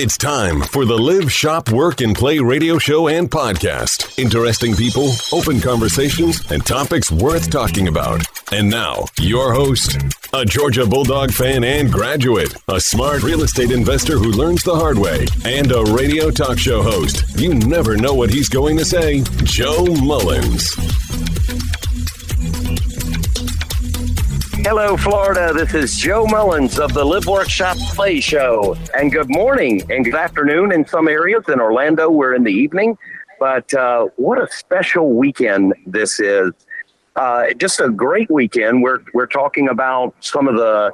It's time for the Live, Shop, Work, and Play radio show and podcast. Interesting people, open conversations, and topics worth talking about. And now, your host, a Georgia Bulldog fan and graduate, a smart real estate investor who learns the hard way, and a radio talk show host. You never know what he's going to say, Joe Mullins. Hello, Florida. This is Joe Mullins of the Live Workshop Play Show. And good morning and good afternoon in some areas. In Orlando, we're in the evening. But uh, what a special weekend this is. Uh, just a great weekend. We're, we're talking about some of the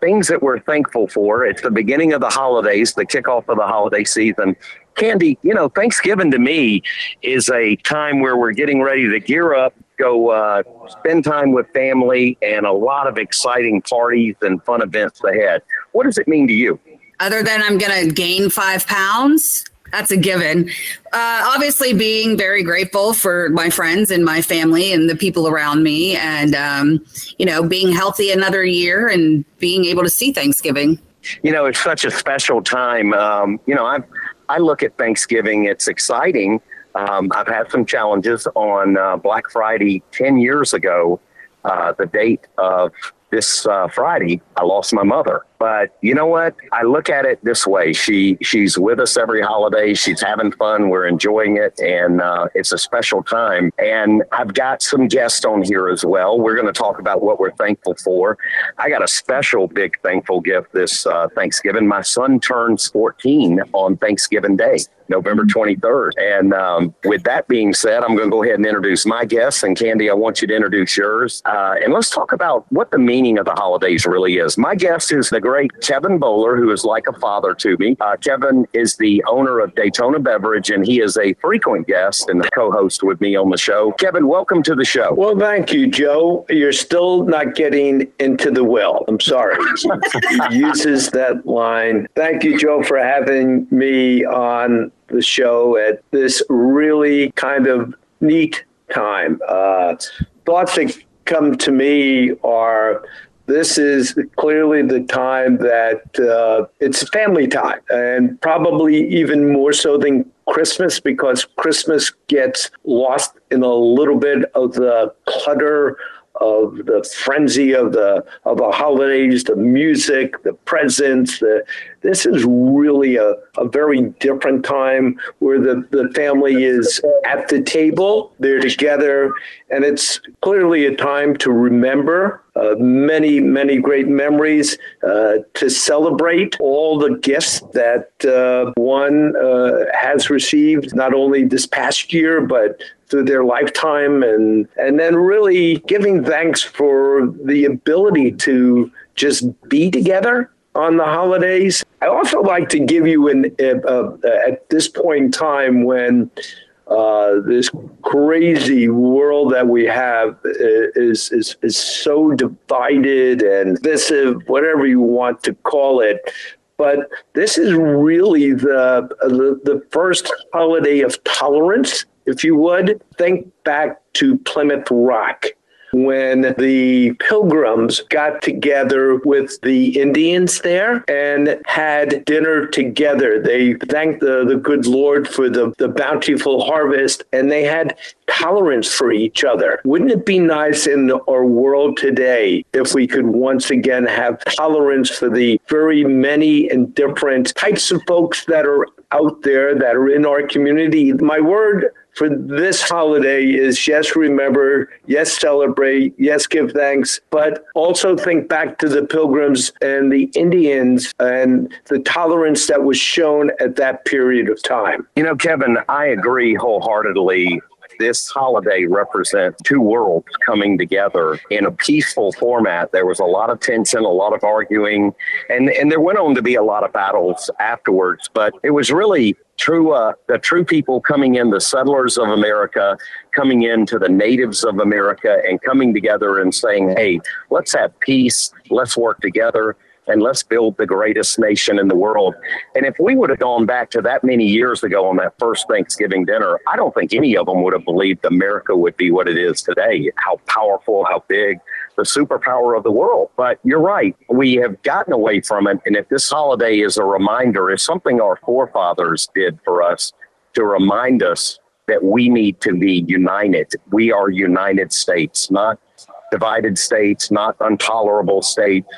things that we're thankful for. It's the beginning of the holidays, the kickoff of the holiday season. Candy, you know, Thanksgiving to me is a time where we're getting ready to gear up, go uh, spend time with family, and a lot of exciting parties and fun events ahead. What does it mean to you? Other than I'm going to gain five pounds, that's a given. Uh, obviously, being very grateful for my friends and my family and the people around me, and um, you know, being healthy another year and being able to see Thanksgiving. You know, it's such a special time. Um, you know, I've I look at Thanksgiving, it's exciting. Um, I've had some challenges on uh, Black Friday 10 years ago, uh, the date of this uh, Friday, I lost my mother. But you know what? I look at it this way: she she's with us every holiday. She's having fun. We're enjoying it, and uh, it's a special time. And I've got some guests on here as well. We're going to talk about what we're thankful for. I got a special big thankful gift this uh, Thanksgiving. My son turns 14 on Thanksgiving Day. November 23rd. And um, with that being said, I'm going to go ahead and introduce my guests. And Candy, I want you to introduce yours. Uh, and let's talk about what the meaning of the holidays really is. My guest is the great Kevin Bowler, who is like a father to me. Uh, Kevin is the owner of Daytona Beverage, and he is a frequent guest and co host with me on the show. Kevin, welcome to the show. Well, thank you, Joe. You're still not getting into the well. I'm sorry. he uses that line. Thank you, Joe, for having me on the show at this really kind of neat time. Uh, thoughts that come to me are this is clearly the time that uh, it's family time, and probably even more so than Christmas because Christmas gets lost in a little bit of the clutter of the frenzy of the of the holidays, the music, the presents. The, this is really a, a very different time where the, the family is at the table, they're together, and it's clearly a time to remember uh, many, many great memories, uh, to celebrate all the gifts that uh, one uh, has received, not only this past year, but through their lifetime and and then really giving thanks for the ability to just be together on the holidays. I also like to give you an at this point in time when uh, this crazy world that we have is, is is so divided and divisive, whatever you want to call it. But this is really the, the, the first holiday of tolerance if you would, think back to Plymouth Rock when the pilgrims got together with the Indians there and had dinner together. They thanked the, the good Lord for the, the bountiful harvest and they had tolerance for each other. Wouldn't it be nice in our world today if we could once again have tolerance for the very many and different types of folks that are out there that are in our community? My word for this holiday is yes, remember, yes, celebrate, yes, give thanks, but also think back to the pilgrims and the Indians and the tolerance that was shown at that period of time. You know, Kevin, I agree wholeheartedly this holiday represents two worlds coming together in a peaceful format. There was a lot of tension, a lot of arguing, and, and there went on to be a lot of battles afterwards. But it was really true uh, the true people coming in, the settlers of America coming in to the natives of America and coming together and saying, "Hey, let's have peace. Let's work together." and let's build the greatest nation in the world. And if we would have gone back to that many years ago on that first Thanksgiving dinner, I don't think any of them would have believed America would be what it is today. How powerful, how big, the superpower of the world. But you're right. We have gotten away from it. And if this holiday is a reminder, is something our forefathers did for us to remind us that we need to be united. We are United States, not divided states, not intolerable states.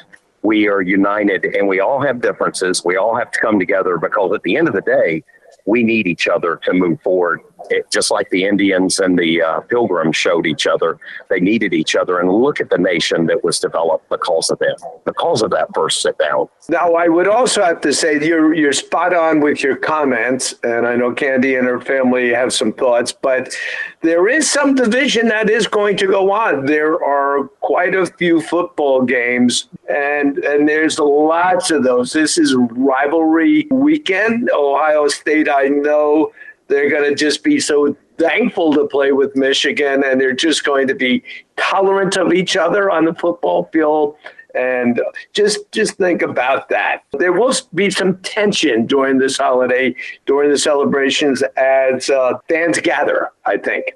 We are united and we all have differences. We all have to come together because at the end of the day, we need each other to move forward. It, just like the Indians and the uh, Pilgrims showed each other, they needed each other. And look at the nation that was developed because of that, because of that first sit down. Now, I would also have to say you're you're spot on with your comments, and I know Candy and her family have some thoughts, but there is some division that is going to go on. There are quite a few football games, and and there's lots of those. This is rivalry weekend. Ohio State, I know they're going to just be so thankful to play with Michigan, and they're just going to be tolerant of each other on the football field. And just just think about that. There will be some tension during this holiday, during the celebrations as uh, fans gather. I think.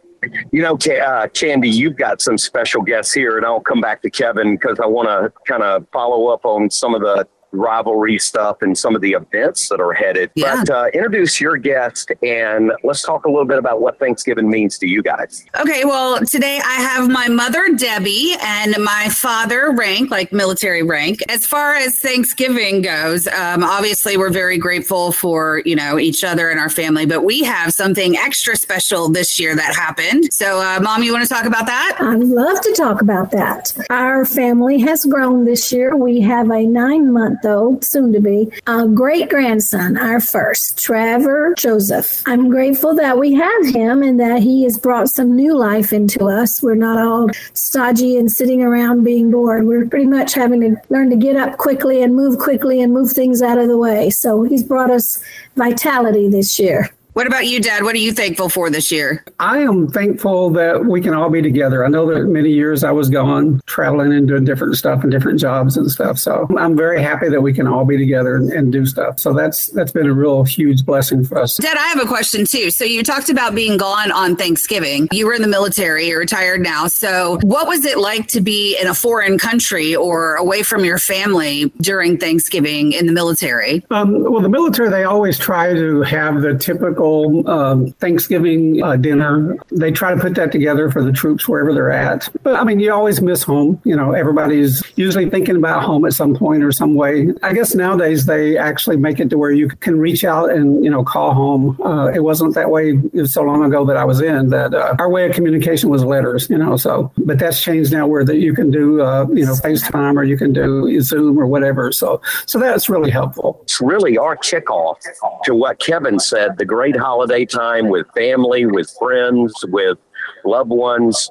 You know, uh, Chandy, you've got some special guests here, and I'll come back to Kevin because I want to kind of follow up on some of the rivalry stuff and some of the events that are headed. Yeah. But uh, introduce your guest and let's talk a little bit about what Thanksgiving means to you guys. Okay, well, today I have my mother, Debbie, and my father, Rank, like military rank. As far as Thanksgiving goes, um, obviously we're very grateful for, you know, each other and our family, but we have something extra special this year that happened. So, uh, Mom, you want to talk about that? I'd love to talk about that. Our family has grown this year. We have a nine month though, soon to be, a great grandson, our first, Trevor Joseph. I'm grateful that we have him and that he has brought some new life into us. We're not all stodgy and sitting around being bored. We're pretty much having to learn to get up quickly and move quickly and move things out of the way. So he's brought us vitality this year. What about you, Dad? What are you thankful for this year? I am thankful that we can all be together. I know that many years I was gone, traveling and doing different stuff and different jobs and stuff. So I'm very happy that we can all be together and, and do stuff. So that's that's been a real huge blessing for us. Dad, I have a question too. So you talked about being gone on Thanksgiving. You were in the military. You're retired now. So what was it like to be in a foreign country or away from your family during Thanksgiving in the military? Um, well, the military they always try to have the typical um, Thanksgiving uh, dinner. They try to put that together for the troops wherever they're at. But I mean, you always miss home. You know, everybody's usually thinking about home at some point or some way. I guess nowadays they actually make it to where you can reach out and, you know, call home. Uh, it wasn't that way so long ago that I was in that uh, our way of communication was letters, you know, so, but that's changed now where that you can do, uh, you know, FaceTime or you can do Zoom or whatever. So, so that's really helpful. It's really our kickoff to what Kevin said, the great great holiday time with family, with friends, with loved ones.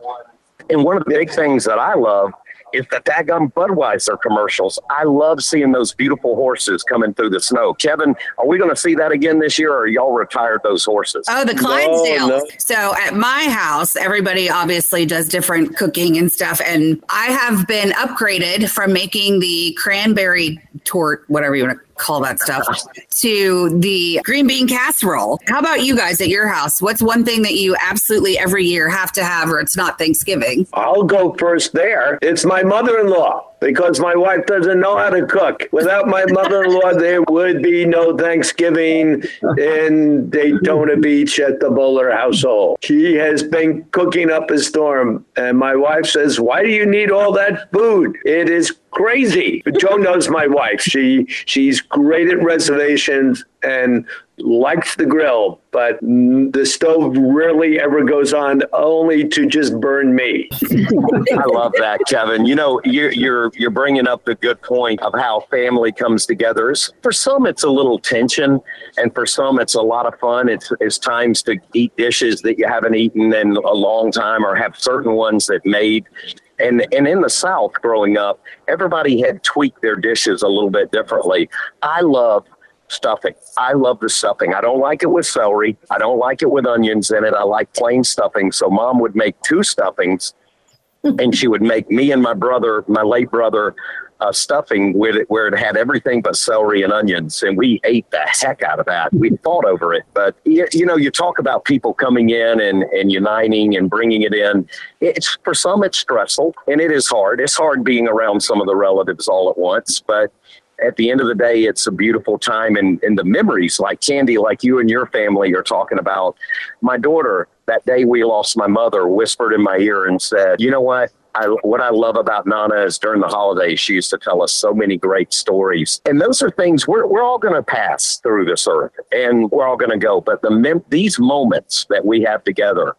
And one of the big things that I love is the daggum Budweiser commercials. I love seeing those beautiful horses coming through the snow. Kevin, are we going to see that again this year, or y'all retired those horses? Oh, the Clydesdales. No, no. So at my house, everybody obviously does different cooking and stuff, and I have been upgraded from making the cranberry tort, whatever you want to call that stuff to the green bean casserole. How about you guys at your house? What's one thing that you absolutely every year have to have or it's not Thanksgiving? I'll go first there. It's my mother in law because my wife doesn't know how to cook. Without my mother in law, there would be no Thanksgiving in Daytona Beach at the Bowler household. She has been cooking up a storm. And my wife says, Why do you need all that food? It is crazy. But Joe knows my wife. She she's great at reservations and likes the grill, but the stove rarely ever goes on only to just burn me. I love that, Kevin. You know, you're you're you're bringing up the good point of how family comes together. For some, it's a little tension, and for some, it's a lot of fun. It's it's times to eat dishes that you haven't eaten in a long time, or have certain ones that made and and in the South, growing up, everybody had tweaked their dishes a little bit differently. I love stuffing. I love the stuffing. I don't like it with celery. I don't like it with onions in it. I like plain stuffing. So mom would make two stuffings and she would make me and my brother, my late brother, uh, stuffing with it where it had everything but celery and onions, and we ate the heck out of that. We fought over it, but you, you know, you talk about people coming in and, and uniting and bringing it in. It's for some, it's stressful and it is hard. It's hard being around some of the relatives all at once, but at the end of the day, it's a beautiful time and, and the memories like Candy, like you and your family are talking about. My daughter, that day we lost my mother, whispered in my ear and said, You know what? I, what I love about Nana is during the holidays, she used to tell us so many great stories. And those are things we're, we're all going to pass through this earth and we're all going to go. But the mem- these moments that we have together,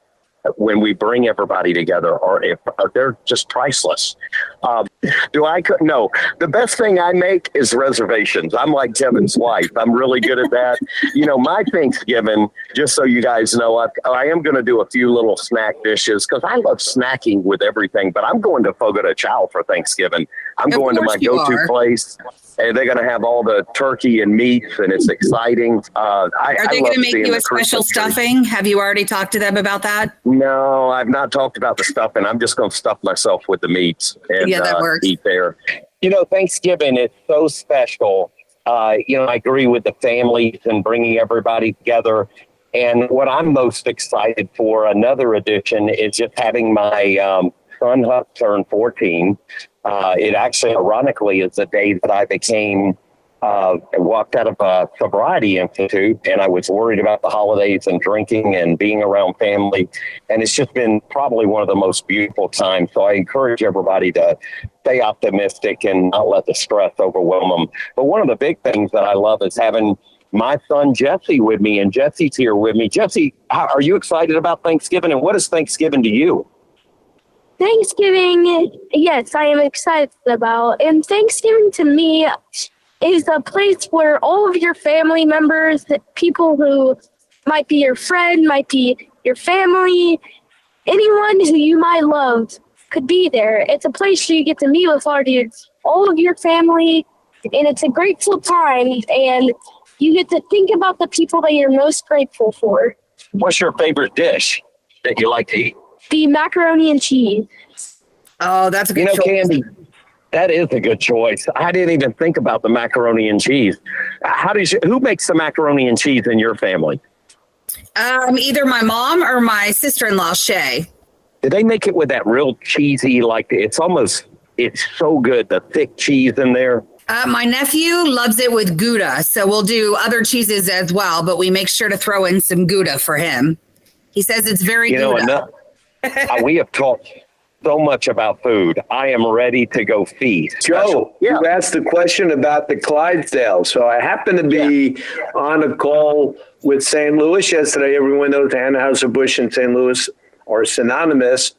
when we bring everybody together are if they're just priceless. Um, do I no? The best thing I make is reservations. I'm like Kevin's wife. I'm really good at that. You know, my Thanksgiving. Just so you guys know, I, I am going to do a few little snack dishes because I love snacking with everything. But I'm going to Fogo de Chao for Thanksgiving. I'm of going to my go-to place and they're going to have all the turkey and meats, and it's exciting. Uh, I, Are they going to make you a special stuffing? Have you already talked to them about that? No, I've not talked about the stuffing. I'm just going to stuff myself with the meats and yeah, that uh, works. eat there. You know, Thanksgiving is so special. Uh, you know, I agree with the families and bringing everybody together. And what I'm most excited for, another addition, is just having my um, son Huck turn 14. Uh, it actually, ironically, is the day that I became uh, walked out of a sobriety institute, and I was worried about the holidays and drinking and being around family. And it's just been probably one of the most beautiful times. So I encourage everybody to stay optimistic and not let the stress overwhelm them. But one of the big things that I love is having my son Jesse with me, and Jesse's here with me. Jesse, are you excited about Thanksgiving? And what is Thanksgiving to you? Thanksgiving, yes, I am excited about. And Thanksgiving to me is a place where all of your family members, people who might be your friend, might be your family, anyone who you might love could be there. It's a place where you get to meet with all of your, all of your family, and it's a grateful time. And you get to think about the people that you're most grateful for. What's your favorite dish that you like to eat? The macaroni and cheese. Oh, that's a good you know, choice. Candy, that is a good choice. I didn't even think about the macaroni and cheese. How does you, who makes the macaroni and cheese in your family? Um, either my mom or my sister-in-law Shay. Did they make it with that real cheesy? Like it's almost it's so good the thick cheese in there. Uh, my nephew loves it with Gouda, so we'll do other cheeses as well. But we make sure to throw in some Gouda for him. He says it's very you Gouda. Know, uh, we have talked so much about food. I am ready to go feast. Joe, yeah. you asked the question about the Clydesdale. So I happen to be yeah. on a call with St. Louis yesterday. Everyone knows Anheuser-Busch and St. Louis are synonymous.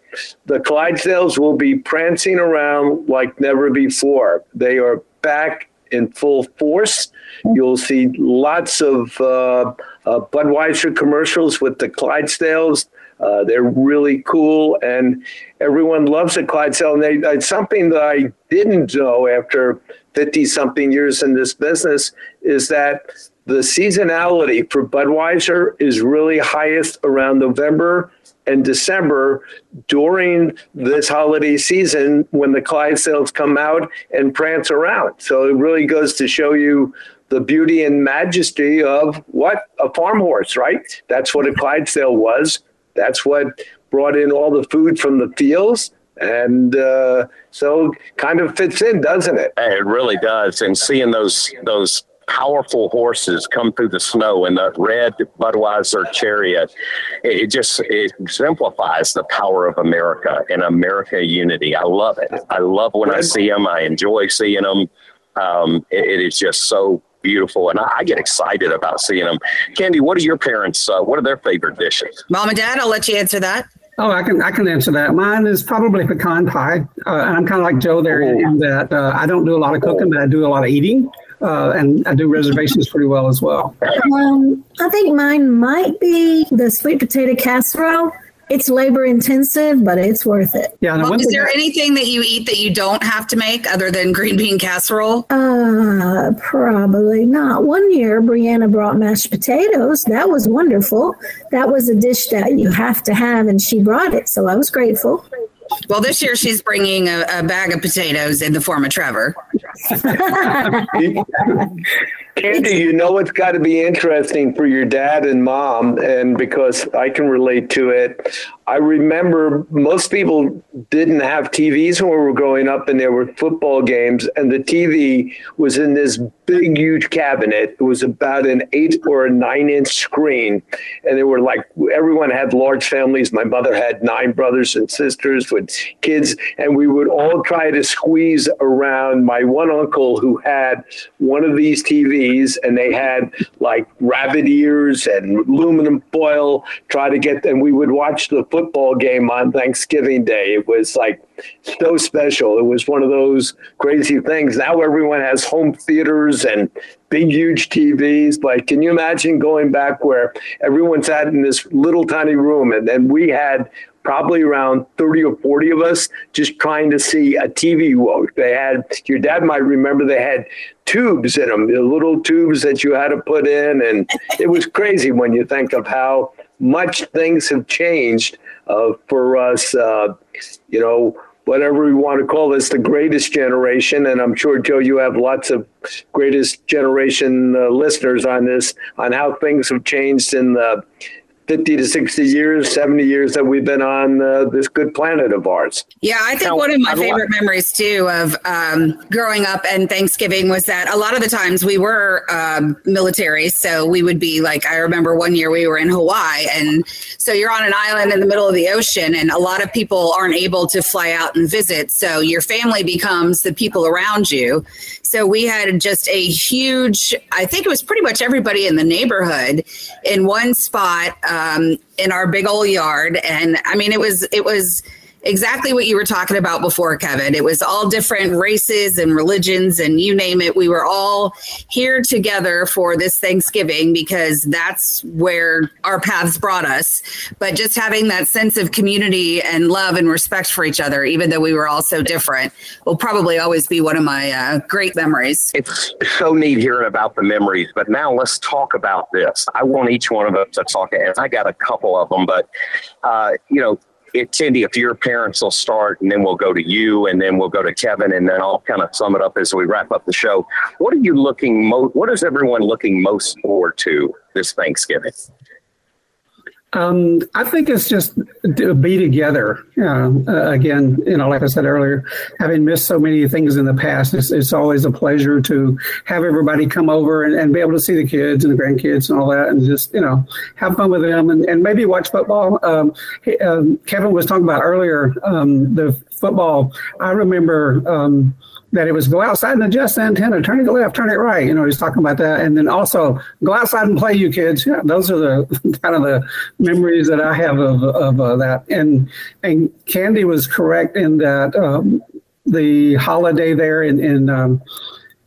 The Clydesdales will be prancing around like never before. They are back in full force. You'll see lots of uh, uh, Budweiser commercials with the Clydesdales. Uh, they're really cool, and everyone loves the Clydesdale. And they, it's something that I didn't know after 50 something years in this business is that the seasonality for Budweiser is really highest around November and December during this holiday season when the Clydesdales come out and prance around. So it really goes to show you the beauty and majesty of what a farm horse, right? That's what a Clydesdale was that's what brought in all the food from the fields. And uh, so kind of fits in, doesn't it? It really does. And seeing those those powerful horses come through the snow in the red Budweiser chariot. It just it exemplifies the power of America and America unity. I love it. I love when I see them. I enjoy seeing them. Um, it, it is just so beautiful, and I, I, get excited about seeing them. Candy, what are your parents? Uh, what are their favorite dishes? Mom and Dad, I'll let you answer that. Oh, I can I can answer that. Mine is probably pecan pie, uh, and I'm kind of like Joe there in, in that uh, I don't do a lot of cooking, but I do a lot of eating, uh, and I do reservations pretty well as well. Um, I think mine might be the sweet potato casserole it's labor intensive, but it's worth it. Yeah. Well, is there anything that you eat that you don't have to make other than green bean casserole? Uh, probably not. One year, Brianna brought mashed potatoes. That was wonderful. That was a dish that you have to have, and she brought it. So I was grateful. Well, this year she's bringing a, a, bag of potatoes in the form of Trevor. Candy, you know it's got to be interesting for your dad and mom, and because I can relate to it. I remember most people didn't have TVs when we were growing up, and there were football games, and the TV was in this big, huge cabinet. It was about an eight or a nine inch screen, and there were like everyone had large families. My mother had nine brothers and sisters with kids, and we would all try to squeeze around my one uncle who had one of these TVs, and they had like rabbit ears and aluminum foil. Try to get, and we would watch the football game on Thanksgiving Day. It was like so special. It was one of those crazy things. Now everyone has home theaters and big, huge TVs. But can you imagine going back where everyone sat in this little tiny room and then we had probably around 30 or 40 of us just trying to see a TV woke. They had, your dad might remember they had tubes in them, the little tubes that you had to put in. And it was crazy when you think of how much things have changed uh, for us, uh, you know, whatever we want to call this, the greatest generation. And I'm sure, Joe, you have lots of greatest generation uh, listeners on this, on how things have changed in the 50 to 60 years, 70 years that we've been on uh, this good planet of ours. Yeah, I think now, one of my favorite memories too of um, growing up and Thanksgiving was that a lot of the times we were um, military. So we would be like, I remember one year we were in Hawaii. And so you're on an island in the middle of the ocean, and a lot of people aren't able to fly out and visit. So your family becomes the people around you. So we had just a huge, I think it was pretty much everybody in the neighborhood in one spot um, Um, in our big old yard. And I mean, it was, it was, exactly what you were talking about before, Kevin. It was all different races and religions and you name it. We were all here together for this Thanksgiving because that's where our paths brought us. But just having that sense of community and love and respect for each other, even though we were all so different, will probably always be one of my uh, great memories. It's so neat hearing about the memories. But now let's talk about this. I want each one of us to talk, and I got a couple of them, but, uh, you know, it, Cindy, if your parents will start, and then we'll go to you, and then we'll go to Kevin, and then I'll kind of sum it up as we wrap up the show. What are you looking most? What is everyone looking most forward to this Thanksgiving? Um, I think it's just to be together. Uh, again, you know, like I said earlier, having missed so many things in the past, it's, it's always a pleasure to have everybody come over and, and, be able to see the kids and the grandkids and all that, and just you know have fun with them and, and maybe watch football. Um, he, um, Kevin was talking about earlier um, the football. I remember um, that it was go outside and adjust the antenna, turn it left, turn it right. You know, he's talking about that. And then also go outside and play, you kids. Yeah, those are the kind of the memories that I have of, of uh, that. And and Candy was correct in that um, the holiday there in, in um,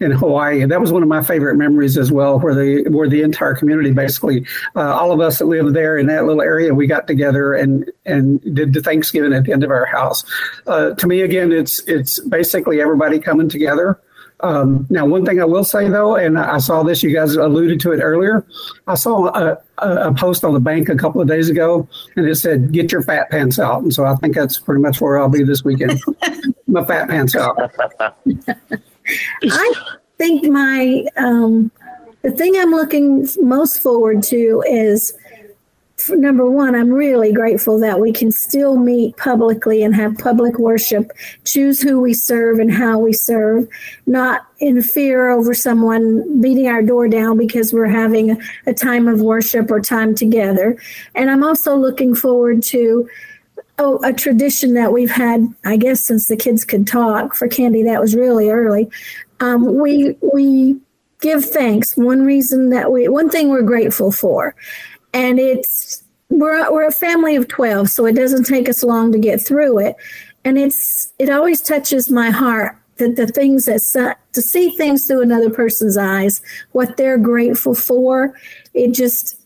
in Hawaii. And that was one of my favorite memories as well, where the where the entire community, basically, uh, all of us that lived there in that little area, we got together and and did the Thanksgiving at the end of our house. Uh, to me, again, it's it's basically everybody coming together. Um, now, one thing I will say though, and I saw this, you guys alluded to it earlier. I saw a, a, post on the bank a couple of days ago, and it said, "Get your fat pants out." And so I think that's pretty much where I'll be this weekend. My fat pants out. I think my um, the thing I'm looking most forward to is number one, I'm really grateful that we can still meet publicly and have public worship, choose who we serve and how we serve, not in fear over someone beating our door down because we're having a, a time of worship or time together. And I'm also looking forward to oh, a tradition that we've had, I guess, since the kids could talk. For Candy, that was really early um, we we give thanks. One reason that we one thing we're grateful for, and it's we're we're a family of twelve, so it doesn't take us long to get through it, and it's it always touches my heart that the things that to see things through another person's eyes, what they're grateful for, it just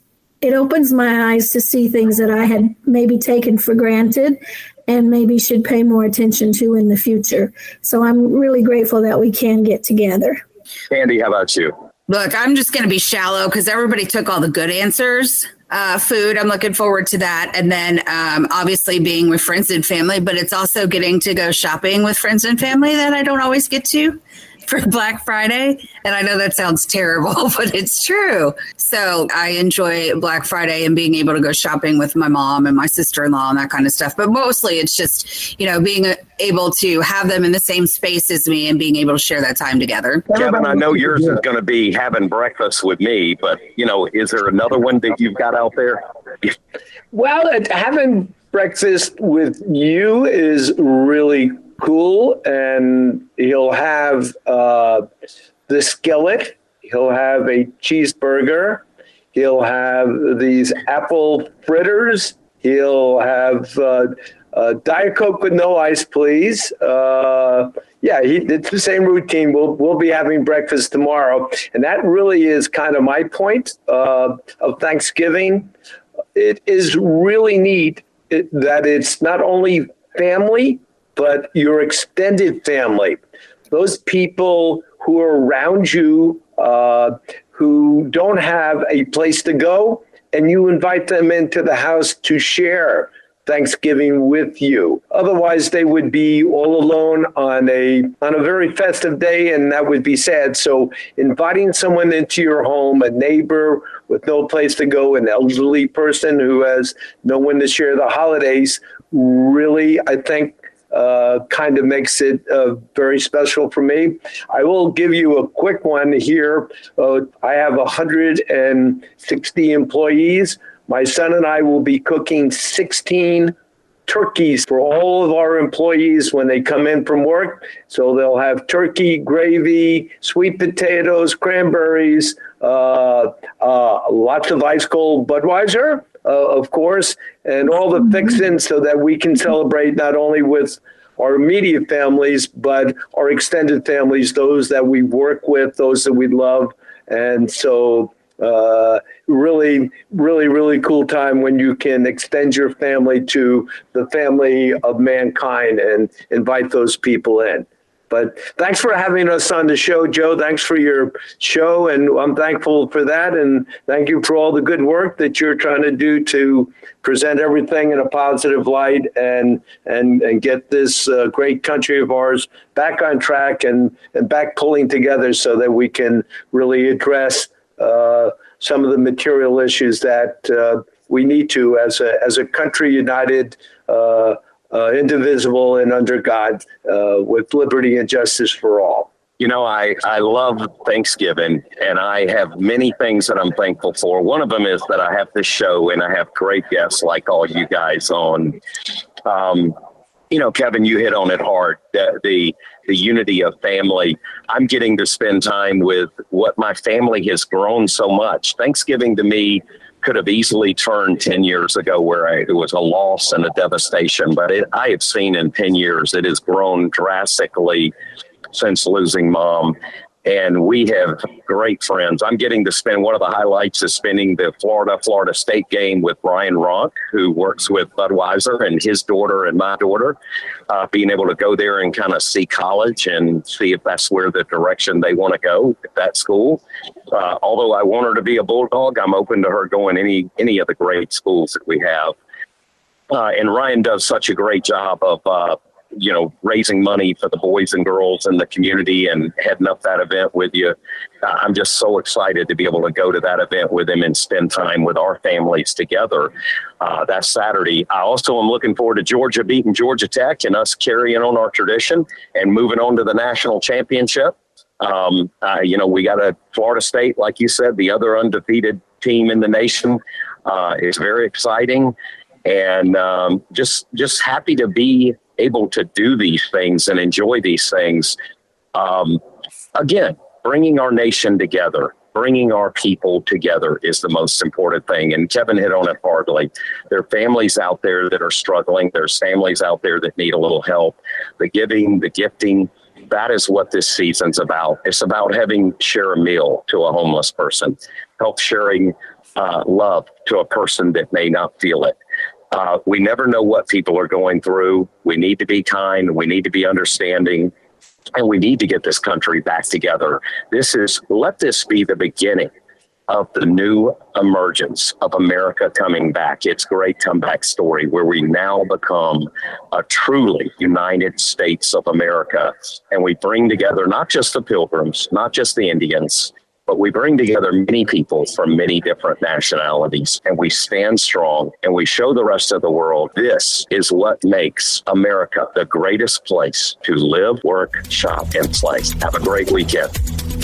it opens my eyes to see things that I had maybe taken for granted and maybe should pay more attention to in the future. So I'm really grateful that we can get together. Andy, how about you? Look, I'm just going to be shallow because everybody took all the good answers. Uh, food, I'm looking forward to that. And then um, obviously being with friends and family, but it's also getting to go shopping with friends and family that I don't always get to. For Black Friday. And I know that sounds terrible, but it's true. So I enjoy Black Friday and being able to go shopping with my mom and my sister in law and that kind of stuff. But mostly it's just, you know, being able to have them in the same space as me and being able to share that time together. Kevin, I know yours is going to be having breakfast with me, but, you know, is there another one that you've got out there? well, having breakfast with you is really cool, and he'll have uh, the skillet. He'll have a cheeseburger. He'll have these apple fritters. He'll have uh, uh, Diet Coke with no ice, please. Uh, yeah, he, it's the same routine. We'll we'll be having breakfast tomorrow, and that really is kind of my point uh, of Thanksgiving. It is really neat that it's not only family, but your extended family, those people who are around you uh, who don't have a place to go, and you invite them into the house to share Thanksgiving with you. Otherwise, they would be all alone on a on a very festive day, and that would be sad. So, inviting someone into your home, a neighbor with no place to go, an elderly person who has no one to share the holidays, really, I think uh, kind of makes it uh, very special for me. I will give you a quick one here. Uh, I have 160 employees. My son and I will be cooking 16 turkeys for all of our employees when they come in from work. So they'll have turkey, gravy, sweet potatoes, cranberries, uh, uh, lots of ice cold Budweiser, uh, of course, and all the fixins so that we can celebrate not only with our immediate families, but our extended families, those that we work with, those that we love. And so, uh, really, really, really cool time when you can extend your family to the family of mankind and invite those people in. But thanks for having us on the show, Joe. Thanks for your show, and I'm thankful for that. And thank you for all the good work that you're trying to do to present everything in a positive light and and and get this uh, great country of ours back on track and and back pulling together so that we can really address some of the material issues that uh, we need to as a as a country united. Uh, uh, indivisible and under God, uh, with liberty and justice for all. You know, I, I love Thanksgiving and I have many things that I'm thankful for. One of them is that I have this show and I have great guests like all you guys on. Um, you know, Kevin, you hit on it hard. The, the, the unity of family. I'm getting to spend time with what my family has grown so much. Thanksgiving to me could have easily turned 10 years ago where I, it was a loss and a devastation. But it, I have seen in 10 years it has grown drastically since losing mom and we have great friends. I'm getting to spend one of the highlights is spending the Florida Florida State game with Brian Ronk, who works with Budweiser, and his daughter and my daughter. Uh, being able to go there and kind of see college and see if that's where the direction they want to go at that school. Uh, although I want her to be a bulldog, I'm open to her going any any of the great schools that we have. Uh, and Ryan does such a great job of uh, you know, raising money for the boys and girls in the community and heading up that event with you. I'm just so excited to be able to go to that event with him and spend time with our families together. Uh, that Saturday. I also am looking forward to Georgia beating Georgia Tech and us carrying on our tradition and moving on to the national championship. Um, uh, you know, we got a Florida State, like you said, the other undefeated team in the nation. Uh, it's very exciting and um, just just happy to be able to do these things and enjoy these things. Um, again, bringing our nation together, bringing our people together is the most important thing. And Kevin hit on it hardly. There are families out there that are struggling. There's families out there that need a little help. The giving, the gifting, that is what this season's about. It's about having share a meal to a homeless person, help sharing uh, love to a person that may not feel it. Uh, we never know what people are going through. We need to be kind. We need to be understanding. And we need to get this country back together. This is, let this be the beginning of the new emergence of America coming back. It's great comeback story where we now become a truly United States of America. And we bring together not just the pilgrims, not just the Indians, but we bring together many people from many different nationalities and we stand strong and we show the rest of the world this is what makes America the greatest place to live, work, shop, and play. Have a great weekend.